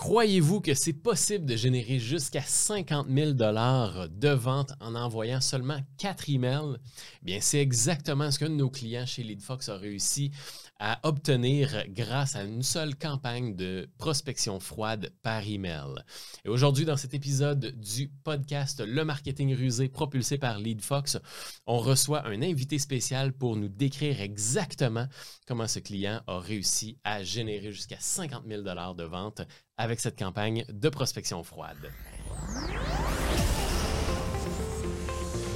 Croyez-vous que c'est possible de générer jusqu'à 50 000 de vente en envoyant seulement 4 emails? Eh bien, c'est exactement ce qu'un de nos clients chez LeadFox a réussi à obtenir grâce à une seule campagne de prospection froide par email. Et aujourd'hui, dans cet épisode du podcast Le marketing rusé propulsé par LeadFox, on reçoit un invité spécial pour nous décrire exactement comment ce client a réussi à générer jusqu'à 50 000 de vente avec cette campagne de prospection froide.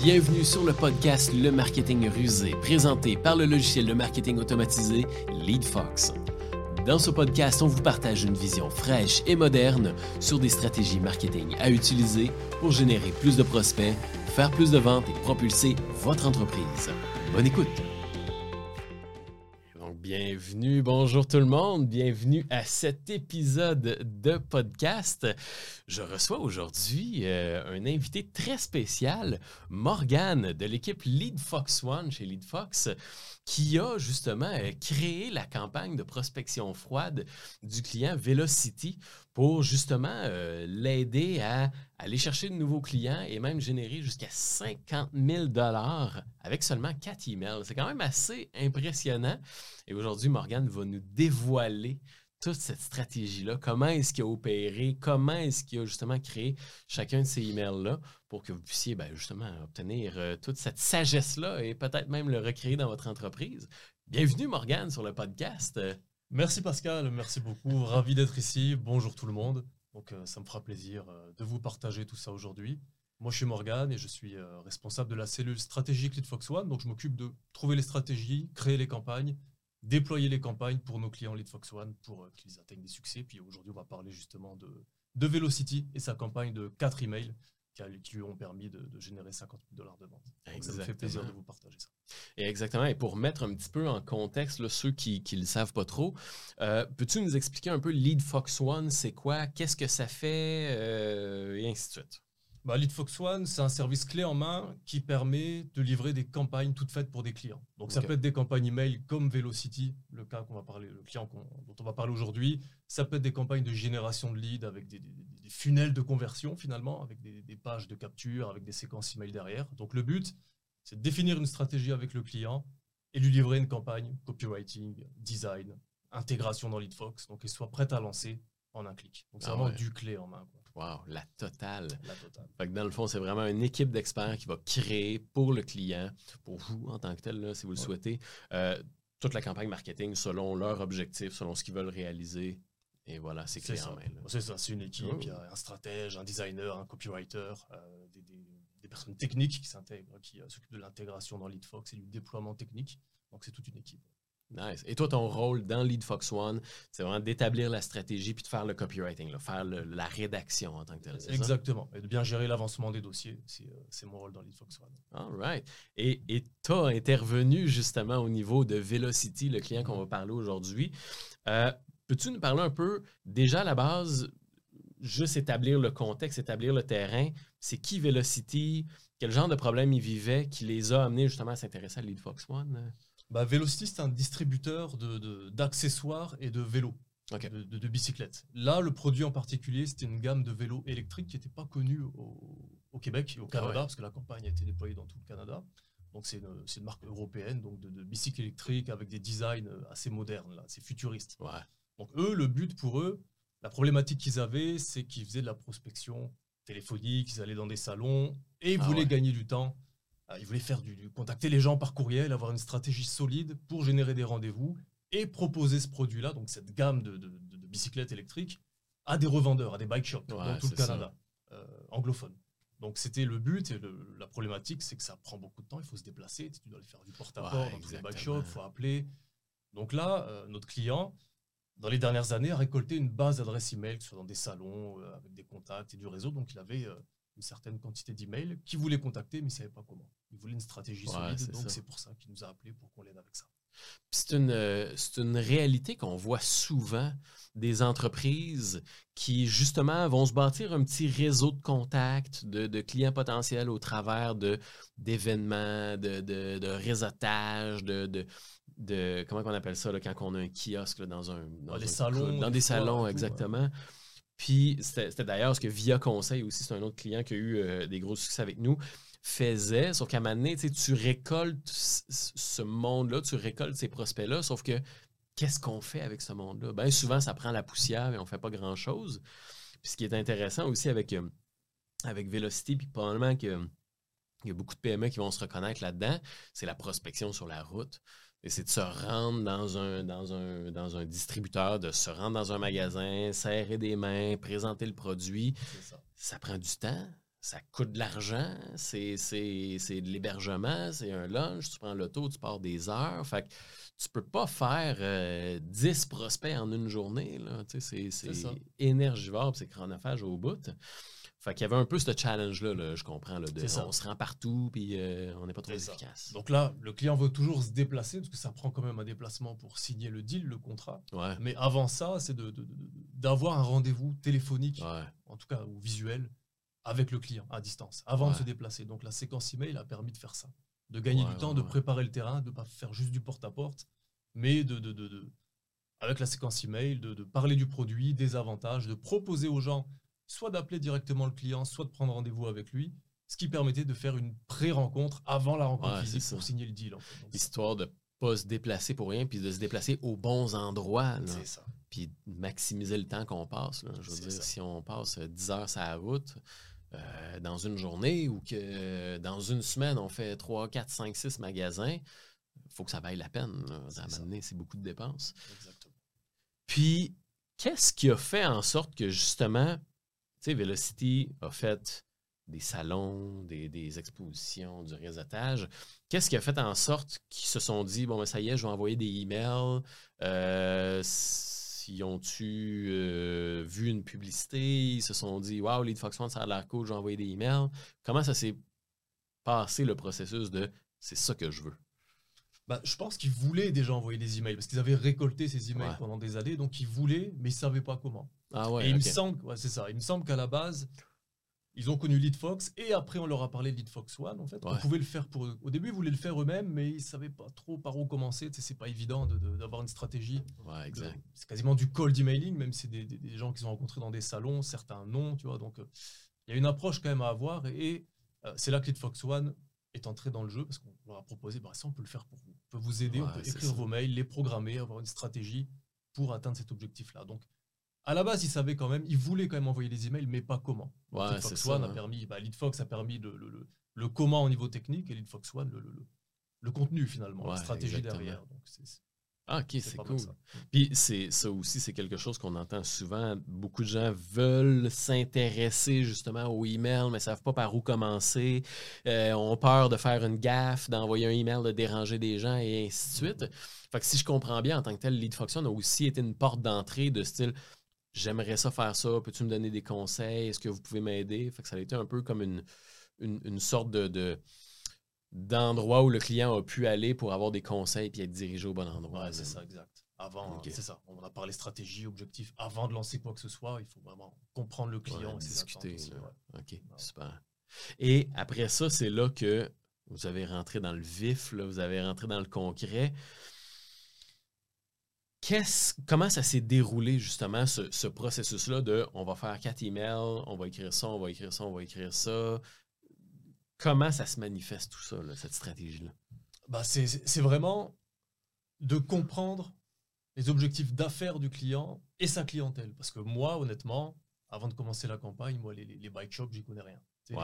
Bienvenue sur le podcast Le Marketing Rusé, présenté par le logiciel de marketing automatisé LeadFox. Dans ce podcast, on vous partage une vision fraîche et moderne sur des stratégies marketing à utiliser pour générer plus de prospects, faire plus de ventes et propulser votre entreprise. Bonne écoute! Bienvenue, bonjour tout le monde, bienvenue à cet épisode de podcast. Je reçois aujourd'hui euh, un invité très spécial, Morgane de l'équipe Lead Fox One chez Lead Fox, qui a justement euh, créé la campagne de prospection froide du client Velocity pour justement euh, l'aider à aller chercher de nouveaux clients et même générer jusqu'à 50 000 avec seulement 4 emails. C'est quand même assez impressionnant. Et aujourd'hui, Morgane va nous dévoiler toute cette stratégie-là, comment est-ce qu'il a opéré, comment est-ce qu'il a justement créé chacun de ces emails-là pour que vous puissiez ben, justement obtenir euh, toute cette sagesse-là et peut-être même le recréer dans votre entreprise. Bienvenue Morgane sur le podcast. Merci Pascal, merci beaucoup. Ravi d'être ici. Bonjour tout le monde. Donc euh, ça me fera plaisir euh, de vous partager tout ça aujourd'hui. Moi je suis Morgane et je suis responsable de la cellule stratégique Lead Fox One. Donc je m'occupe de trouver les stratégies, créer les campagnes déployer les campagnes pour nos clients Lead Fox One pour euh, qu'ils atteignent des succès. Puis aujourd'hui, on va parler justement de, de Velocity et sa campagne de 4 emails qui, lui ont permis de, générer 50 000 dollars de vente. ça me fait plaisir de vous partager ça. Et exactement. Et pour mettre un petit peu en contexte ceux qui ne le savent pas trop, euh, peux-tu nous expliquer un peu Lead Fox One, c'est quoi, qu'est-ce que ça fait, euh, et ainsi de suite? Bah, Lead Fox One, c'est un service clé en main qui permet de livrer des campagnes toutes faites pour des clients. Donc ça peut être des campagnes email comme Velocity, le cas qu'on va parler, le client dont on va parler aujourd'hui. Ça peut être des campagnes de génération de leads avec des, funnels de conversion finalement, avec des, pages de capture, avec des séquences email derrière. Donc le but, c'est de définir une stratégie avec le client et lui livrer une campagne copywriting, design, intégration dans LeadFox, donc qu'il soit prêt à lancer en un clic. Donc c'est ah vraiment du clé en main. Wow, la totale. La totale. Fait que dans le fond, c'est vraiment une équipe d'experts qui va créer pour le client, pour vous en tant que tel, si vous le souhaitez, euh, toute la campagne marketing selon leur objectif, selon ce qu'ils veulent réaliser. Et voilà, c'est clair en main. C'est ça, c'est une équipe. Oh. Il y a un stratège, un designer, un copywriter, euh, des, des, personnes techniques qui s'intègrent, qui euh, s'occupent de l'intégration dans LeadFox et du déploiement technique. Donc c'est toute une équipe. Nice. Et toi, ton rôle dans Lead Fox One, c'est vraiment d'établir la stratégie puis de faire le copywriting, faire la rédaction en tant que tel. Exactement. Et de bien gérer l'avancement des dossiers. Euh, c'est mon rôle dans Lead Fox One. All right. Et tu as intervenu justement au niveau de Velocity, le client qu'on va parler aujourd'hui. Euh, peux-tu nous parler un peu, déjà à la base, juste établir le contexte, établir le terrain? C'est qui Velocity? Quel genre de problème ils vivaient qui les a amenés justement à s'intéresser à Lead Fox One? Bah, Velocity, c'est un distributeur d'accessoires de, et de vélos, de, bicyclettes. Là, le produit en particulier, c'était une gamme de vélos électriques qui n'était pas connue au, Québec et au Canada, parce que la campagne a été déployée dans tout le Canada. Donc, c'est une, marque européenne donc de, bicycles électriques avec des designs assez modernes, assez futuristes. Donc, eux, le but pour eux, la problématique qu'ils avaient, c'est qu'ils faisaient de la prospection téléphonique, ils allaient dans des salons et ils ah voulaient gagner du temps euh, il voulait faire du, contacter les gens par courriel, avoir une stratégie solide pour générer des rendez-vous et proposer ce produit-là, donc cette gamme de, bicyclettes électriques, à des revendeurs, à des bike shops dans tout le Canada euh, anglophone. Donc c'était le but et la problématique, c'est que ça prend beaucoup de temps. Il faut se déplacer, tu dois aller faire du porte-à-porte dans tous les bike shops, il faut appeler. Donc là, euh, notre client, dans les dernières années, a récolté une base d'adresses email, que ce soit dans des salons, avec des contacts et du réseau. Donc il avait une certaine quantité d'emails qui voulait contacter, mais ne savait pas comment. Il voulait une stratégie solide, donc c'est pour ça qu'il nous a appelé pour qu'on l'aide avec ça. C'est une, euh, une réalité qu'on voit souvent des entreprises qui, justement, vont se bâtir un petit réseau de contacts, de, clients potentiels au travers d'événements, de, de, de, réseautage, de, de, comment on appelle ça quand on a un kiosque dans un dans, salons, dans des salons exactement Puis c'était d'ailleurs ce que Via Conseil aussi, c'est un autre client qui a eu euh, des gros succès avec nous, faisait. Sauf qu'à un moment donné, tu récoltes ce monde-là, tu récoltes ces prospects-là, sauf que qu'est-ce qu'on fait avec ce monde-là? Bien souvent, ça prend la poussière et on ne fait pas grand-chose. Puis ce qui est intéressant aussi avec, euh, avec Velocity, puis probablement qu'il y a beaucoup de PME qui vont se reconnaître là-dedans, c'est la prospection sur la route. Et c'est de se rendre dans un, dans, un, dans un distributeur, de se rendre dans un magasin, serrer des mains, présenter le produit. Ça. ça. prend du temps, ça coûte de l'argent, c'est de l'hébergement, c'est un lunch, tu prends l'auto, tu pars des heures. Fait que tu peux pas faire 10 euh, prospects en une journée. C'est énergivore, c'est chronophage au bout. Fait qu'il y avait un peu ce challenge-là, je comprends. Là, de, on se rend partout, puis euh, on n'est pas trop efficace. Donc là, le client veut toujours se déplacer, parce que ça prend quand même un déplacement pour signer le deal, le contrat. Mais avant ça, c'est d'avoir un rendez-vous téléphonique, en tout cas, ou visuel, avec le client à distance, avant de se déplacer. Donc la séquence email a permis de faire ça. De gagner du temps, de préparer le terrain, de ne pas faire juste du porte-à-porte, mais de, de, avec la séquence email, de, parler du produit, des avantages, de proposer aux gens soit d'appeler directement le client, soit de prendre rendez-vous avec lui, ce qui permettait de faire une pré-rencontre avant la rencontre physique pour signer le deal. Histoire de pas se déplacer pour rien, puis de se déplacer aux bons endroits. C'est ça. Puis maximiser le temps qu'on passe. Je veux dire, si on passe 10 heures sur la route, euh, dans une journée ou que dans une semaine, on fait 3, 4, 5, 6 magasins, il faut que ça vaille la peine. C'est beaucoup de dépenses. Exactement. Puis, qu'est-ce qui a fait en sorte que justement sais, Velocity a fait des salons, des, expositions, du réseautage. Qu'est-ce qui a fait en sorte qu'ils se sont dit, bon, ben, ça y est, je vais envoyer des emails. Euh, s'ils ont-tu euh, vu une publicité? Ils se sont dit, wow, Lead Fox One, ça a l'air cool, je vais envoyer des emails. Comment ça s'est passé le processus de c'est ça que je veux? Bah, je pense qu'ils voulaient déjà envoyer des emails parce qu'ils avaient récolté ces emails pendant des années, donc ils voulaient, mais ils ne savaient pas comment. Ah ouais, et il me semble, ouais, c'est ça. Il me semble qu'à la base, ils ont connu LeadFox et après on leur a parlé de LeadFox One. En fait, on pouvait le faire pour eux. Au début, ils voulaient le faire eux-mêmes, mais ils ne savaient pas trop par où commencer. Tu sais, c'est pas évident d'avoir une stratégie. Ouais, exact. C'est quasiment du cold emailing, même si c'est des, des, gens qu'ils ont rencontrés dans des salons, certains non, tu vois. Donc, euh, il y a une approche quand même à avoir et, euh, c'est là que LeadFox One est entré dans le jeu parce qu'on leur a proposé, bah, ça on peut le faire pour vous. Peut vous aider, on peut écrire vos mails, les programmer, avoir une stratégie pour atteindre cet objectif-là. Donc, à la base, ils savaient quand même, ils voulaient quand même envoyer les emails, mais pas comment. Ouais, Fox One a permis, bah, LeadFox a permis le, le, le, comment au niveau technique et LeadFox One le, contenu finalement, la stratégie derrière. Donc, ah, ok, c'est cool. Puis c'est ça aussi, c'est quelque chose qu'on entend souvent. Beaucoup de gens veulent s'intéresser justement au email, mais ne savent pas par où commencer. Euh, ont peur de faire une gaffe, d'envoyer un email, de déranger des gens et ainsi de suite. Fait que si je comprends bien, en tant que tel, Lead Function a aussi été une porte d'entrée de style j'aimerais ça faire ça, peux-tu me donner des conseils, est-ce que vous pouvez m'aider? Fait que ça a été un peu comme une, une, sorte de d'endroits où le client a pu aller pour avoir des conseils et être dirigé au bon endroit. c'est ça, exact. Avant, c'est ça. On a parlé stratégie, objectif. Avant de lancer quoi que ce soit, il faut vraiment comprendre le client et discuter. OK, super. Et après ça, c'est là que vous avez rentré dans le vif, là, vous avez rentré dans le concret. comment ça s'est déroulé justement ce, ce processus-là de on va faire quatre emails, on va écrire ça, on va écrire ça, on va écrire ça. Comment ça se manifeste tout ça, cette stratégie-là? Bah, c'est vraiment de comprendre les objectifs d'affaires du client et sa clientèle. Parce que moi, honnêtement, avant de commencer la campagne, moi, les, les bike shops, j'y connais rien.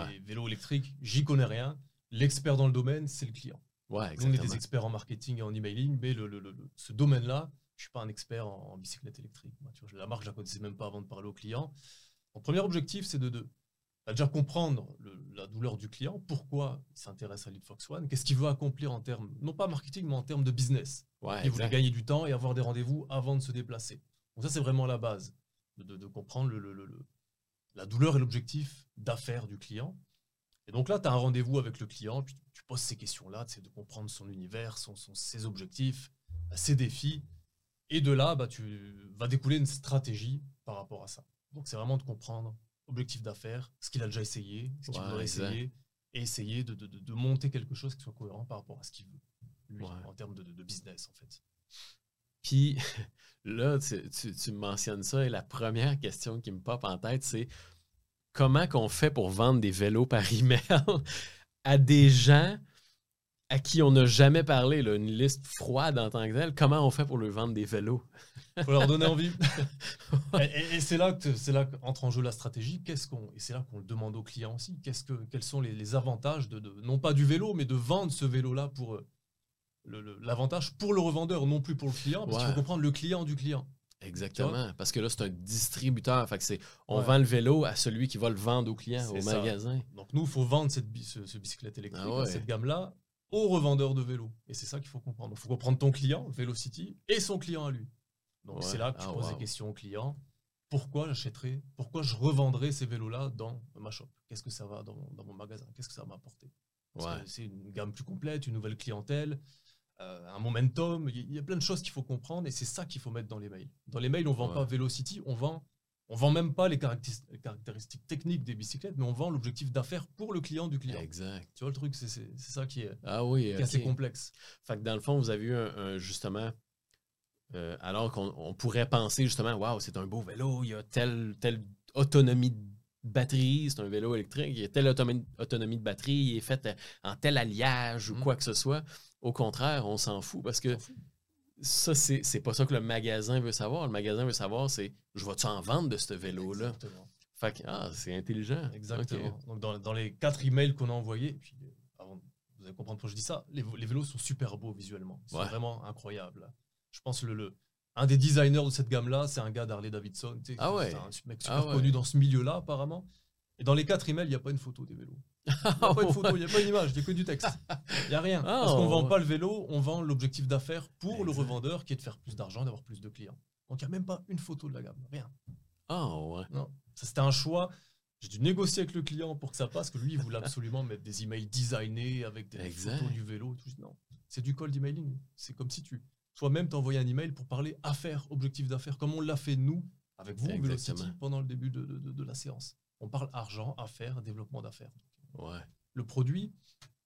Les vélos électriques, j'y connais rien. L'expert dans le domaine, c'est le client. Ouais, on est des experts en marketing et en emailing, mais le, ce domaine-là, je ne suis pas un expert en, bicyclette électrique. tu vois, la marque, je ne la connaissais même pas avant de parler au client. Mon premier objectif, c'est de, de, déjà comprendre la douleur du client, pourquoi il s'intéresse à LeadFox One, qu'est-ce qu'il veut accomplir en termes, non pas marketing, mais en termes de business. il voulait gagner du temps et avoir des rendez-vous avant de se déplacer. Donc ça, c'est vraiment la base, de, comprendre le, la douleur et l'objectif d'affaires du client. Et donc là, tu as un rendez-vous avec le client, puis tu poses ces questions-là, c'est de comprendre son univers, son, ses objectifs, ses défis. Et de là, bah, tu vas découler une stratégie par rapport à ça. Donc c'est vraiment de comprendre objectif d'affaires, ce qu'il a déjà essayé, ce qu'il voudrait essayer, et essayer de, de, de, monter quelque chose qui soit cohérent par rapport à ce qu'il veut, lui, en termes de, business, en fait. Puis là, tu, me mentionnes ça et la première question qui me pop en tête, c'est comment qu'on fait pour vendre des vélos par email à des gens à qui on n'a jamais parlé, une liste froide en tant que telle, comment on fait pour leur vendre des vélos? Faut leur donner envie. et, c'est là que c'est là qu'entre en jeu la stratégie. Qu'est-ce qu'on et c'est là qu'on le demande aux clients aussi. Qu'est-ce que quels sont les, avantages de, non pas du vélo, mais de vendre ce vélo-là pour euh, l'avantage pour le revendeur, non plus pour le client, parce qu'il faut comprendre le client du client. Exactement, parce que là, c'est un distributeur. Fait que on vend le vélo à celui qui va le vendre au client, au magasin. Donc nous, il faut vendre cette ce, bicyclette électrique, ah cette gamme-là, au revendeur de vélo. Et c'est ça qu'il faut comprendre. Il faut comprendre ton client, Velocity, et son client à lui. Donc c'est là que tu ah, poses des questions au client. Pourquoi j'achèterais, pourquoi je revendrais ces vélos-là dans ma shop? Qu'est-ce que ça va dans, mon magasin? Qu'est-ce que ça va m'apporter? C'est une gamme plus complète, une nouvelle clientèle, euh, un momentum. Il y a plein de choses qu'il faut comprendre et c'est ça qu'il faut mettre dans les mails. Dans les mails, on ne vend pas Velocity, on vend on vend même pas les caractéristiques techniques des bicyclettes, mais on vend l'objectif d'affaires pour le client du client. Exact. Tu vois le truc, c'est ça qui est, ah oui, assez complexe. Fait que dans le fond, vous avez eu un, justement, euh, alors qu'on pourrait penser justement, waouh, c'est un beau vélo, il y a telle, telle autonomie de batterie, c'est un vélo électrique, il y a telle autonomie, de batterie, il est fait en tel alliage ou mmh. quoi que ce soit. Au contraire, on s'en fout parce que ça, c'est pas ça que le magasin veut savoir. Le magasin veut savoir, c'est je vais-tu en vendre de ce vélo-là? Fait que, ah, c'est intelligent. Exactement. Donc, dans, les quatre emails qu'on a envoyés, puis avant, vous allez comprendre pourquoi je dis ça, les, vélos sont super beaux visuellement. C'est vraiment incroyable. Je pense le, le un des designers de cette gamme-là, c'est un gars d'Harley Davidson. Ah ouais. C'est un mec super ah connu dans ce milieu-là, apparemment. Et dans les quatre emails, il n'y a pas une photo des vélos. Il n'y a pas une photo, il n'y a pas une image, il n'y a que du texte. Il n'y a rien. Parce qu'on ne vend pas le vélo, on vend l'objectif d'affaires pour le revendeur qui est de faire plus d'argent, d'avoir plus de clients. Donc il n'y a même pas une photo de la gamme, rien. Ah ouais. Non, c'était un choix. J'ai dû négocier avec le client pour que ça passe, que lui, il voulait absolument mettre des emails designés avec des photos du vélo. Tout. Non, c'est du cold emailing. C'est comme si tu toi-même t'envoyais un email pour parler affaires, objectif d'affaires, comme on l'a fait nous, avec vous, Velocity, pendant le début de, de la séance. On parle argent, affaires, développement d'affaires. Ouais. Le produit,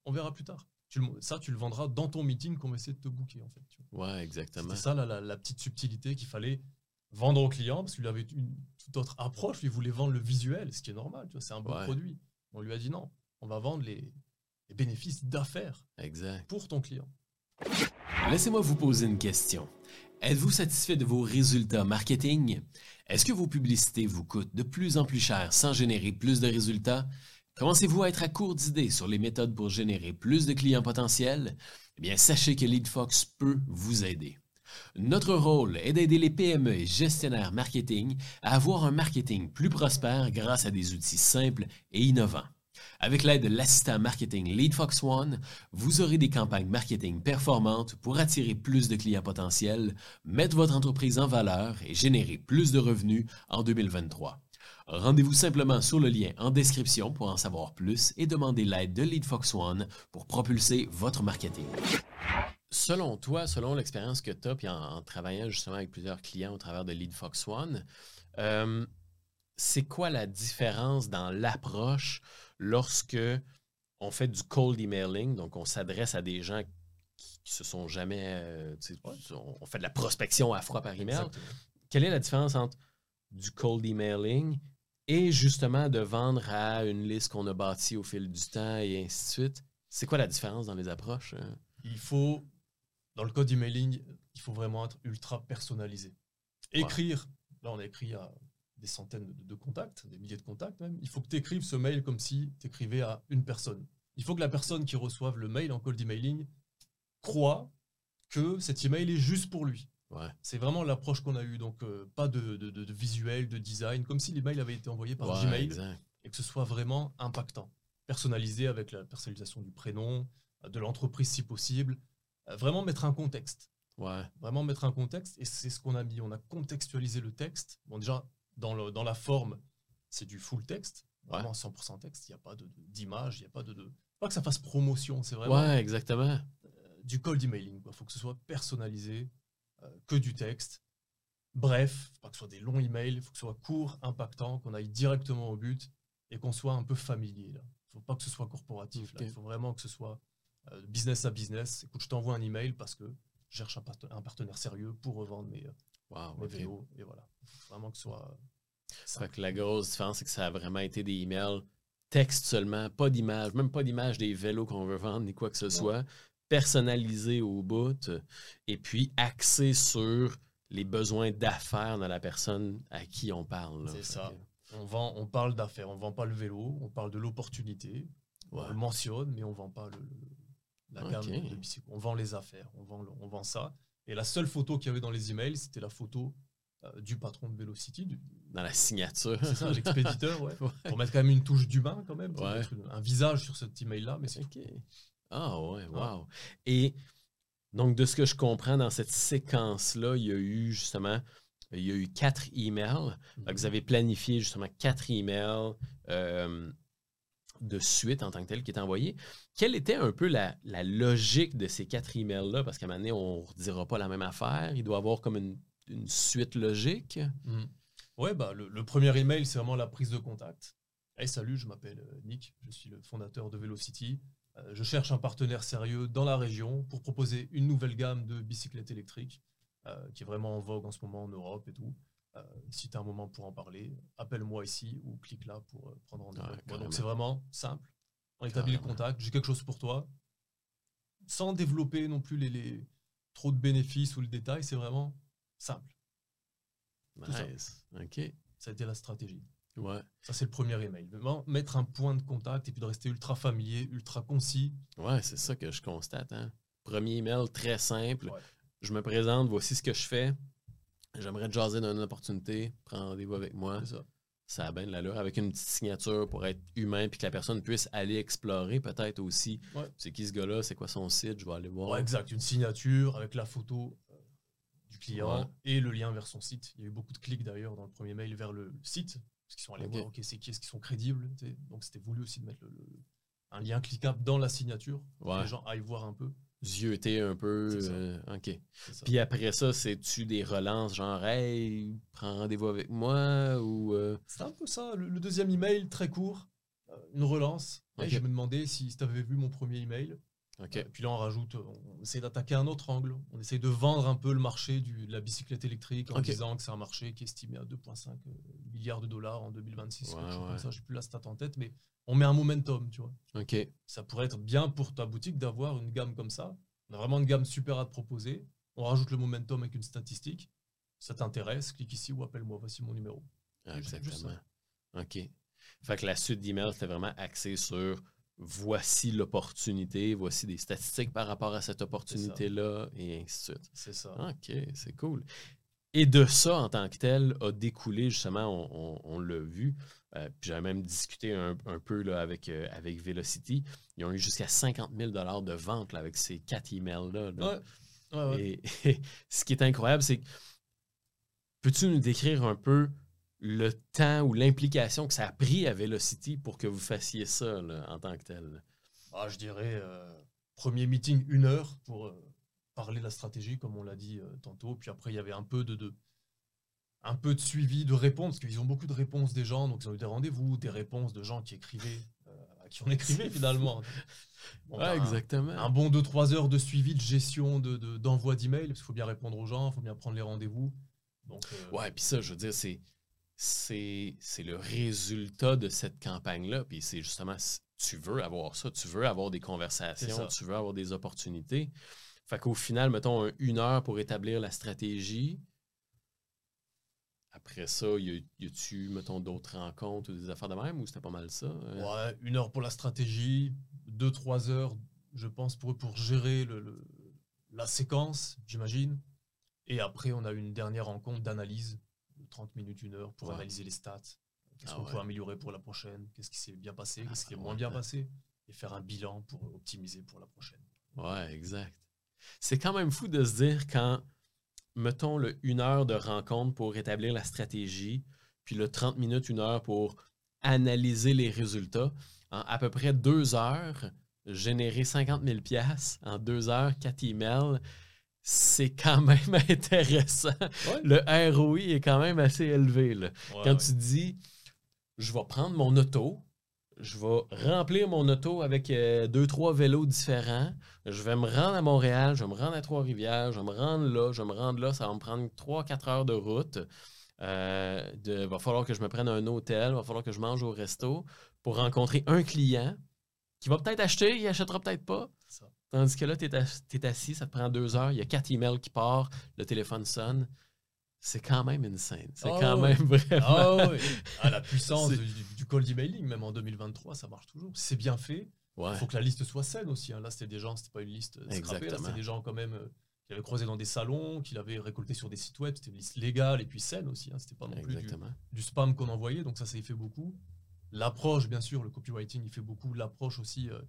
on verra plus tard. Tu le, ça, tu le vendras dans ton meeting qu'on va essayer de te booker, en fait. Ouais, exactement. C'est ça la, petite subtilité qu'il fallait vendre au client, parce qu'il avait une toute autre approche. Il voulait vendre le visuel, ce qui est normal. C'est un bon produit. On lui a dit non, on va vendre les, les bénéfices d'affaires pour ton client. Laissez-moi vous poser une question. Êtes-vous satisfait de vos résultats marketing? Est-ce que vos publicités vous coûtent de plus en plus cher sans générer plus de résultats? Commencez-vous à être à court d'idées sur les méthodes pour générer plus de clients potentiels? Eh bien, sachez que LeadFox peut vous aider. Notre rôle est d'aider les PME et gestionnaires marketing à avoir un marketing plus prospère grâce à des outils simples et innovants. Avec l'aide de l'assistant marketing LeadFox One, vous aurez des campagnes marketing performantes pour attirer plus de clients potentiels, mettre votre entreprise en valeur et générer plus de revenus en 2023. Rendez-vous simplement sur le lien en description pour en savoir plus et demander l'aide de LeadFox One pour propulser votre marketing. Selon toi, selon l'expérience que tu as, puis en, travaillant justement avec plusieurs clients au travers de LeadFox One, euh, c'est quoi la différence dans l'approche lorsque on fait du cold emailing, donc on s'adresse à des gens qui, se sont jamais. Euh, on fait de la prospection à froid par email. Quelle est la différence entre du cold emailing et justement de vendre à une liste qu'on a bâtie au fil du temps et ainsi de suite? C'est quoi la différence dans les approches? Hein? Il faut, dans le code emailing, il faut vraiment être ultra personnalisé. Écrire, là on a écrit à des centaines de, contacts, des milliers de contacts même, il faut que tu écrives ce mail comme si tu écrivais à une personne. Il faut que la personne qui reçoive le mail en cold emailing croit que cet email est juste pour lui. C'est vraiment l'approche qu'on a eue. Donc, euh, pas de, de, visuel, de design, comme si l'email avait été envoyé par Gmail et que ce soit vraiment impactant. Personnalisé avec la personnalisation du prénom, de l'entreprise si possible. Euh, vraiment mettre un contexte. Vraiment mettre un contexte. Et c'est ce qu'on a mis. On a contextualisé le texte. Bon, déjà, dans, dans la forme, c'est du full texte, vraiment 100% texte. Il n'y a pas d'image, il n'y a pas de, Pas que ça fasse promotion, c'est vraiment. Ouais, exactement. Euh, du cold emailing. Il faut que ce soit personnalisé, euh, que du texte. Bref, pas que ce soit des longs emails, il faut que ce soit court, impactant, qu'on aille directement au but et qu'on soit un peu familier. Il ne faut pas que ce soit corporatif. Il faut vraiment que ce soit euh, business à business. Écoute, je t'envoie un email parce que cherche un, partenaire sérieux pour revendre mes, vélos. Et voilà. Vraiment que ce soit. Que la grosse différence, c'est que ça a vraiment été des emails texte seulement, pas d'image, même pas d'image des vélos qu'on veut vendre, ni quoi que ce soit, personnalisé au bout, et puis axé sur les besoins d'affaires de la personne à qui on parle. C'est ça. On, vend, on parle d'affaires, on ne vend pas le vélo, on parle de l'opportunité, on le mentionne, mais on ne vend pas le, la gamme de bicycles. On vend les affaires, on vend, on vend ça. Et la seule photo qu'il y avait dans les emails, c'était la photo euh, du patron de Velocity. Dans la signature. C'est ça, l'expéditeur, ouais. Pour mettre quand même une touche d'humain, quand même. un visage sur cet email-là, mais c'est Ah ouais, wow. Et donc, de ce que je comprends dans cette séquence-là, il y a eu justement il y a eu quatre emails. Vous mhm. avez planifié justement quatre emails euh, de suite en tant que tel qui est envoyé. Quelle était un peu la, logique de ces quatre emails-là? Parce qu'à un moment donné, on ne redira pas la même affaire. Il doit y avoir comme une, suite logique. Mhm. Oui, bah, le, premier email, c'est vraiment la prise de contact. Hey, salut, je m'appelle euh, Nick, je suis le fondateur de Velocity. Euh, je cherche un partenaire sérieux dans la région pour proposer une nouvelle gamme de bicyclettes électriques euh, qui est vraiment en vogue en ce moment en Europe et tout. Si tu as un moment pour en parler, appelle-moi ici ou clique là pour prendre rendez-vous. donc c'est vraiment simple. On établit le contact, j'ai quelque chose pour toi, sans développer non plus les trop de bénéfices ou le détail, c'est vraiment simple. Nice. OK. Ça a été la stratégie. Ouais. Ça, c'est le premier email. mettre un point de contact et puis de rester ultra familier, ultra concis. Ouais, c'est ça que je constate. Hein. Premier email très simple. Je me présente, voici ce que je fais. J'aimerais te jaser d'une opportunité. Prends rendez-vous avec moi. C'est ça. Ça a bien de l'allure. Avec une petite signature pour être humain puis que la personne puisse aller explorer peut-être aussi. C'est qui ce gars-là? C'est quoi son site? Je vais aller voir. Ouais, exact. Une signature avec la photo client et le lien vers son site. Il y a eu beaucoup de clics d'ailleurs dans le premier mail vers le site, parce qu'ils sont allés voir, ok, c'est qui, est-ce qu'ils sont crédibles? Donc c'était voulu aussi de mettre un lien cliquable dans la signature, pour que les gens aillent voir un peu. Étaient un peu. Euh, ok. Puis après ça, c'est-tu des relances genre, hey, prends rendez-vous avec moi ou. Euh? C'est un peu ça. Le, deuxième email, très court, euh, une relance. je me demandais si tu avais vu mon premier email. Okay. puis là, on rajoute, on essaie d'attaquer un autre angle. On essaie de vendre un peu le marché du, de la bicyclette électrique en disant que c'est un marché qui est estimé à 2,5 euh, milliards de dollars en 2026. Ouais, ouais. ça, je n'ai plus la stat en tête, mais on met un momentum, tu vois. Ok. Ça pourrait être bien pour ta boutique d'avoir une gamme comme ça. On a vraiment une gamme super à te proposer. On rajoute le momentum avec une statistique. Ça t'intéresse, clique ici ou appelle-moi. Voici mon numéro. exactement. OK. Fait que la suite d'emails, c'était vraiment axé sur voici l'opportunité, voici des statistiques par rapport à cette opportunité-là, et ainsi de suite. C'est ça. OK, c'est cool. Et de ça, en tant que tel, a découlé, justement, on, l'a vu, euh, puis j'avais même discuté un, peu là, avec, euh, avec Velocity. Ils ont eu jusqu'à 50 000 de vente avec ces quatre emails-là. Ouais. Et, ce qui est incroyable, c'est que peux-tu nous décrire un peu le temps ou l'implication que ça a pris à Velocity pour que vous fassiez ça en tant que tel? Ah, je dirais, euh, premier meeting, une heure pour euh, parler de la stratégie, comme on l'a dit euh, tantôt. Puis après, il y avait un peu de, un peu de suivi, de réponses, parce qu'ils ont beaucoup de réponses des gens. Donc, ils ont eu des rendez-vous, des réponses de gens qui écrivaient, à qui on écrivait finalement. exactement. Un, bon 2-3 heures de suivi, de gestion, d'envoi de, d'emails, parce qu'il faut bien répondre aux gens, il faut bien prendre les rendez-vous. Donc, ouais, puis ça, je veux dire, c'est c'est le résultat de cette campagne-là. Puis c'est justement, tu veux avoir ça, tu veux avoir des conversations, tu veux avoir des opportunités. Fait qu'au final, mettons une heure pour établir la stratégie. Après ça, y a-tu, mettons, d'autres rencontres ou des affaires de même ou c'était pas mal ça? Euh? Ouais, une heure pour la stratégie, deux, trois heures, je pense, pour pour gérer le, la séquence, j'imagine. Et après, on a une dernière rencontre d'analyse 30 minutes, une heure pour analyser les stats. Qu'est-ce ah qu'on peut améliorer pour la prochaine? Qu'est-ce qui s'est bien passé? Qu'est-ce qui est moins bien passé? Et faire un bilan pour optimiser pour la prochaine. Ouais, exact. C'est quand même fou de se dire quand, mettons, le une heure de rencontre pour établir la stratégie, puis le 30 minutes, une heure pour analyser les résultats. En à peu près deux heures, générer 50 000 en deux heures, quatre emails c'est quand même intéressant. Le ROI est quand même assez élevé. Quand tu dis, je vais prendre mon auto, je vais remplir mon auto avec euh, deux, trois vélos différents. Je vais me rendre à Montréal, je vais me rendre à Trois-Rivières, je vais me rendre là, je vais me rendre là. Ça va me prendre trois, quatre heures de route. Euh, de, va falloir que je me prenne un hôtel, va falloir que je mange au resto pour rencontrer un client qui va peut-être acheter, il achètera peut-être pas. Tandis que là, tu es, assis, ça te prend deux heures, il y a quatre emails qui partent, le téléphone sonne c'est quand même une scène. C'est ah quand même vraiment. Ah oui. À la puissance du, cold emailing, même en 2023, ça marche toujours. C'est bien fait. Il faut que la liste soit saine aussi. Hein. Là, c'était des gens, c'était pas une liste scrappée. C'était des gens quand même euh, qui avaient croisé dans des salons, qui l'avaient récolté sur des sites web. C'était une liste légale et puis saine aussi. Hein. C'était pas non plus du, spam qu'on envoyait. Donc ça, ça y fait beaucoup. L'approche, bien sûr, le copywriting, il fait beaucoup. L'approche aussi. Euh,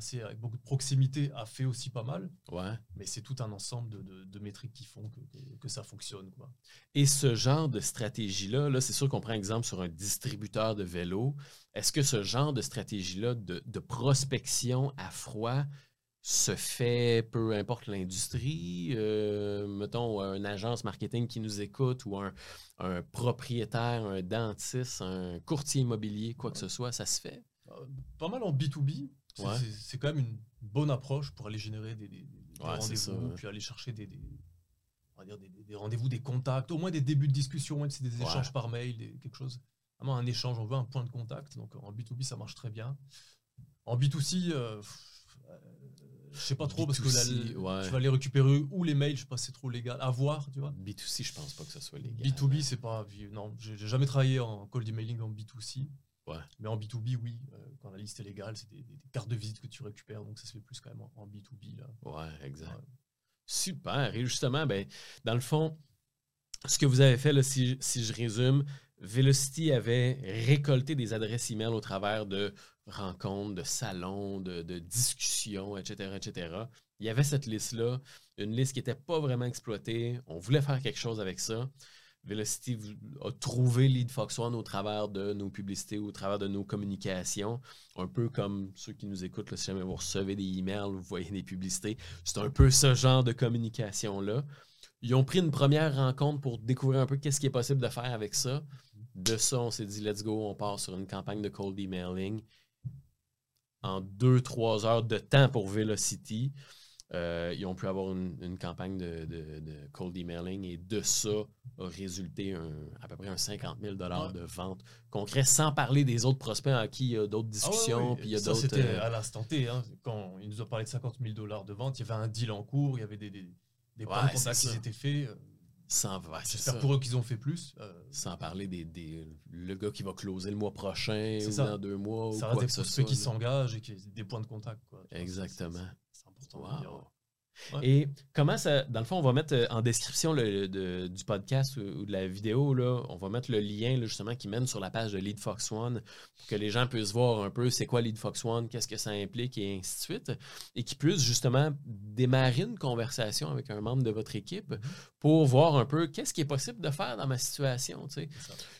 assez avec beaucoup de proximité a fait aussi pas mal. Ouais. Mais c'est tout un ensemble de, de, métriques qui font que, que, ça fonctionne. Quoi. Et ce genre de stratégie-là, -là, c'est sûr qu'on prend exemple sur un distributeur de vélo. Est-ce que ce genre de stratégie-là de, de, prospection à froid se fait peu importe l'industrie? Euh, mettons, une agence marketing qui nous écoute ou un, un propriétaire, un dentiste, un courtier immobilier, quoi que ce soit, ça se fait? Euh, pas mal en B2B, c'est quand même une bonne approche pour aller générer des, rendez-vous, puis aller chercher des, des rendez-vous, des contacts, au moins des débuts de discussion, même si c'est des échanges par mail, quelque chose. Vraiment un échange, on veut un point de contact. Donc en B2B, ça marche très bien. En B2C, euh, euh, je sais pas trop parce que tu vas aller récupérer ou les mails, je sais pas si c'est trop légal à voir, tu vois. B2C, je pense pas que ça soit légal. B2B, c'est pas. Non, j'ai jamais travaillé en cold emailing en B2C. Mais en B2B, oui, euh, quand la liste est légale, c'est des, cartes de visite que tu récupères, donc ça se fait plus quand même en, B2B. Là. Ouais, exact. Super. Et justement, ben, dans le fond, ce que vous avez fait, là, si, je résume, Velocity avait récolté des adresses email au travers de rencontres, de salons, de, de discussions, etc., etc. Il y avait cette liste-là, une liste qui n'était pas vraiment exploitée. On voulait faire quelque chose avec ça. Velocity a trouvé Lead Fox One au travers de nos publicités, au travers de nos communications. Un peu comme ceux qui nous écoutent, si jamais vous recevez des emails, vous voyez des publicités. C'est un peu ce genre de communication-là. Ils ont pris une première rencontre pour découvrir un peu qu'est-ce qui est possible de faire avec ça. De ça, on s'est dit, let's go, on part sur une campagne de cold emailing en deux, trois heures de temps pour Velocity. Euh, ils ont pu avoir une, campagne de, cold emailing et de ça a résulté à peu près un 50 000 de vente concret, sans parler des autres prospects à qui il y a d'autres ah discussions. puis il y a d'autres. C'était euh, à l'instant T. Hein, quand il nous a parlé de 50 000 dollars de vente, il y avait un deal en cours, il y avait des, des, des contacts qui s'étaient faits. Euh, J'espère pour eux qu'ils ont fait plus. Sans parler des, des, le gars qui va closer le mois prochain ou dans deux mois. Ça ou quoi des ceux qui s'engagent et qui des points de contact. Quoi. Exactement. Et comment ça. Dans le fond, on va mettre euh, en description du podcast ou, de la vidéo, là, on va mettre le lien justement qui mène sur la page de Lead Fox One pour que les gens puissent voir un peu c'est quoi Lead Fox One, qu'est-ce que ça implique et ainsi de suite. Et qu'ils puissent justement démarrer une conversation avec un membre de votre équipe pour voir un peu qu'est-ce qui est possible de faire dans ma situation. Tu sais.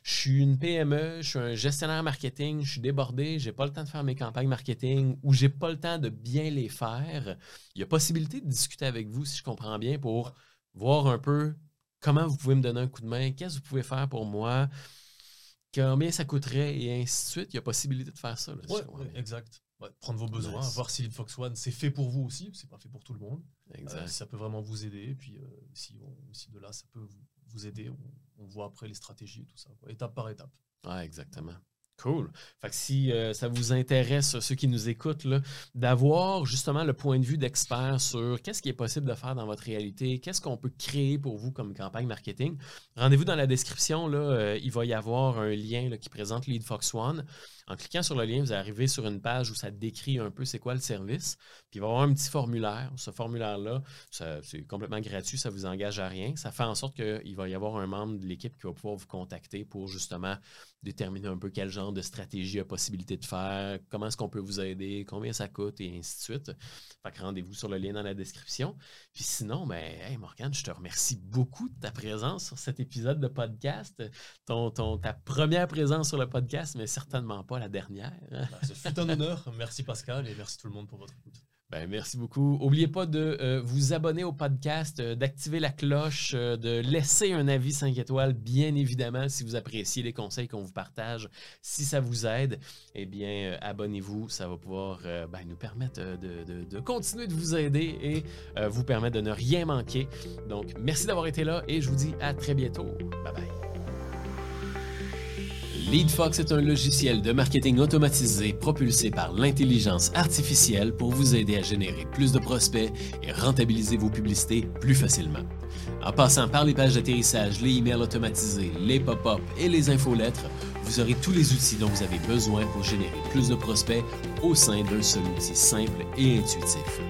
Je suis une PME, je suis un gestionnaire marketing, je suis débordé, j'ai pas le temps de faire mes campagnes marketing ou j'ai pas le temps de bien les faire. Il y a possibilité de discuter avec vous, si je comprends bien, pour voir un peu comment vous pouvez me donner un coup de main, qu'est-ce que vous pouvez faire pour moi, combien ça coûterait et ainsi de suite. Il y a possibilité de faire ça. Exact. prendre vos besoins, voir si Fox One c'est fait pour vous aussi, c'est pas fait pour tout le monde. Euh, ça peut vraiment vous aider. Puis, euh, si, de là, ça peut vous, aider, on, voit après les stratégies et tout ça, étape par étape. Ouais, exactement. Cool. Fait que si euh, ça vous intéresse, ceux qui nous écoutent, d'avoir justement le point de vue d'expert sur qu'est-ce qui est possible de faire dans votre réalité, qu'est-ce qu'on peut créer pour vous comme campagne marketing, rendez-vous dans la description. Là, il va y avoir un lien qui présente Lead Fox One. En cliquant sur le lien, vous arrivez sur une page où ça décrit un peu c'est quoi le service. Puis il va y avoir un petit formulaire. Ce formulaire-là, c'est complètement gratuit, ça ne vous engage à rien. Ça fait en sorte qu'il va y avoir un membre de l'équipe qui va pouvoir vous contacter pour justement déterminer un peu quel genre de stratégie a possibilité de faire, comment est-ce qu'on peut vous aider, combien ça coûte et ainsi de suite. Fait rendez-vous sur le lien dans la description. Puis sinon, ben, hey Morgane, je te remercie beaucoup de ta présence sur cet épisode de podcast. Ton, ta première présence sur le podcast, mais certainement pas la dernière. Bah, c'est un honneur. Merci Pascal et merci tout le monde pour votre écoute. Ben, merci beaucoup. N'oubliez pas de euh, vous abonner au podcast, euh, d'activer la cloche, euh, de laisser un avis 5 étoiles, bien évidemment, si vous appréciez les conseils qu'on vous partage. Si ça vous aide, eh bien, abonnez-vous. Ça va pouvoir ben, nous permettre de, de, continuer de vous aider et vous permettre de ne rien manquer. Donc, merci d'avoir été là et je vous dis à très bientôt. Bye bye. LeadFox est un logiciel de marketing automatisé propulsé par l'intelligence artificielle pour vous aider à générer plus de prospects et rentabiliser vos publicités plus facilement. En passant par les pages d'atterrissage, les emails automatisés, les pop-up et les infolettres, vous aurez tous les outils dont vous avez besoin pour générer plus de prospects au sein d'un seul outil simple et intuitif.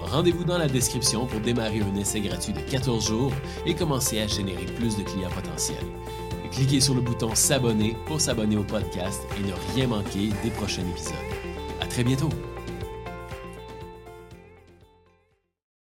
Rendez-vous dans la description pour démarrer un essai gratuit de 14 jours et commencer à générer plus de clients potentiels cliquez sur le bouton S'abonner pour s'abonner au podcast et ne rien manquer des prochains épisodes. À très bientôt!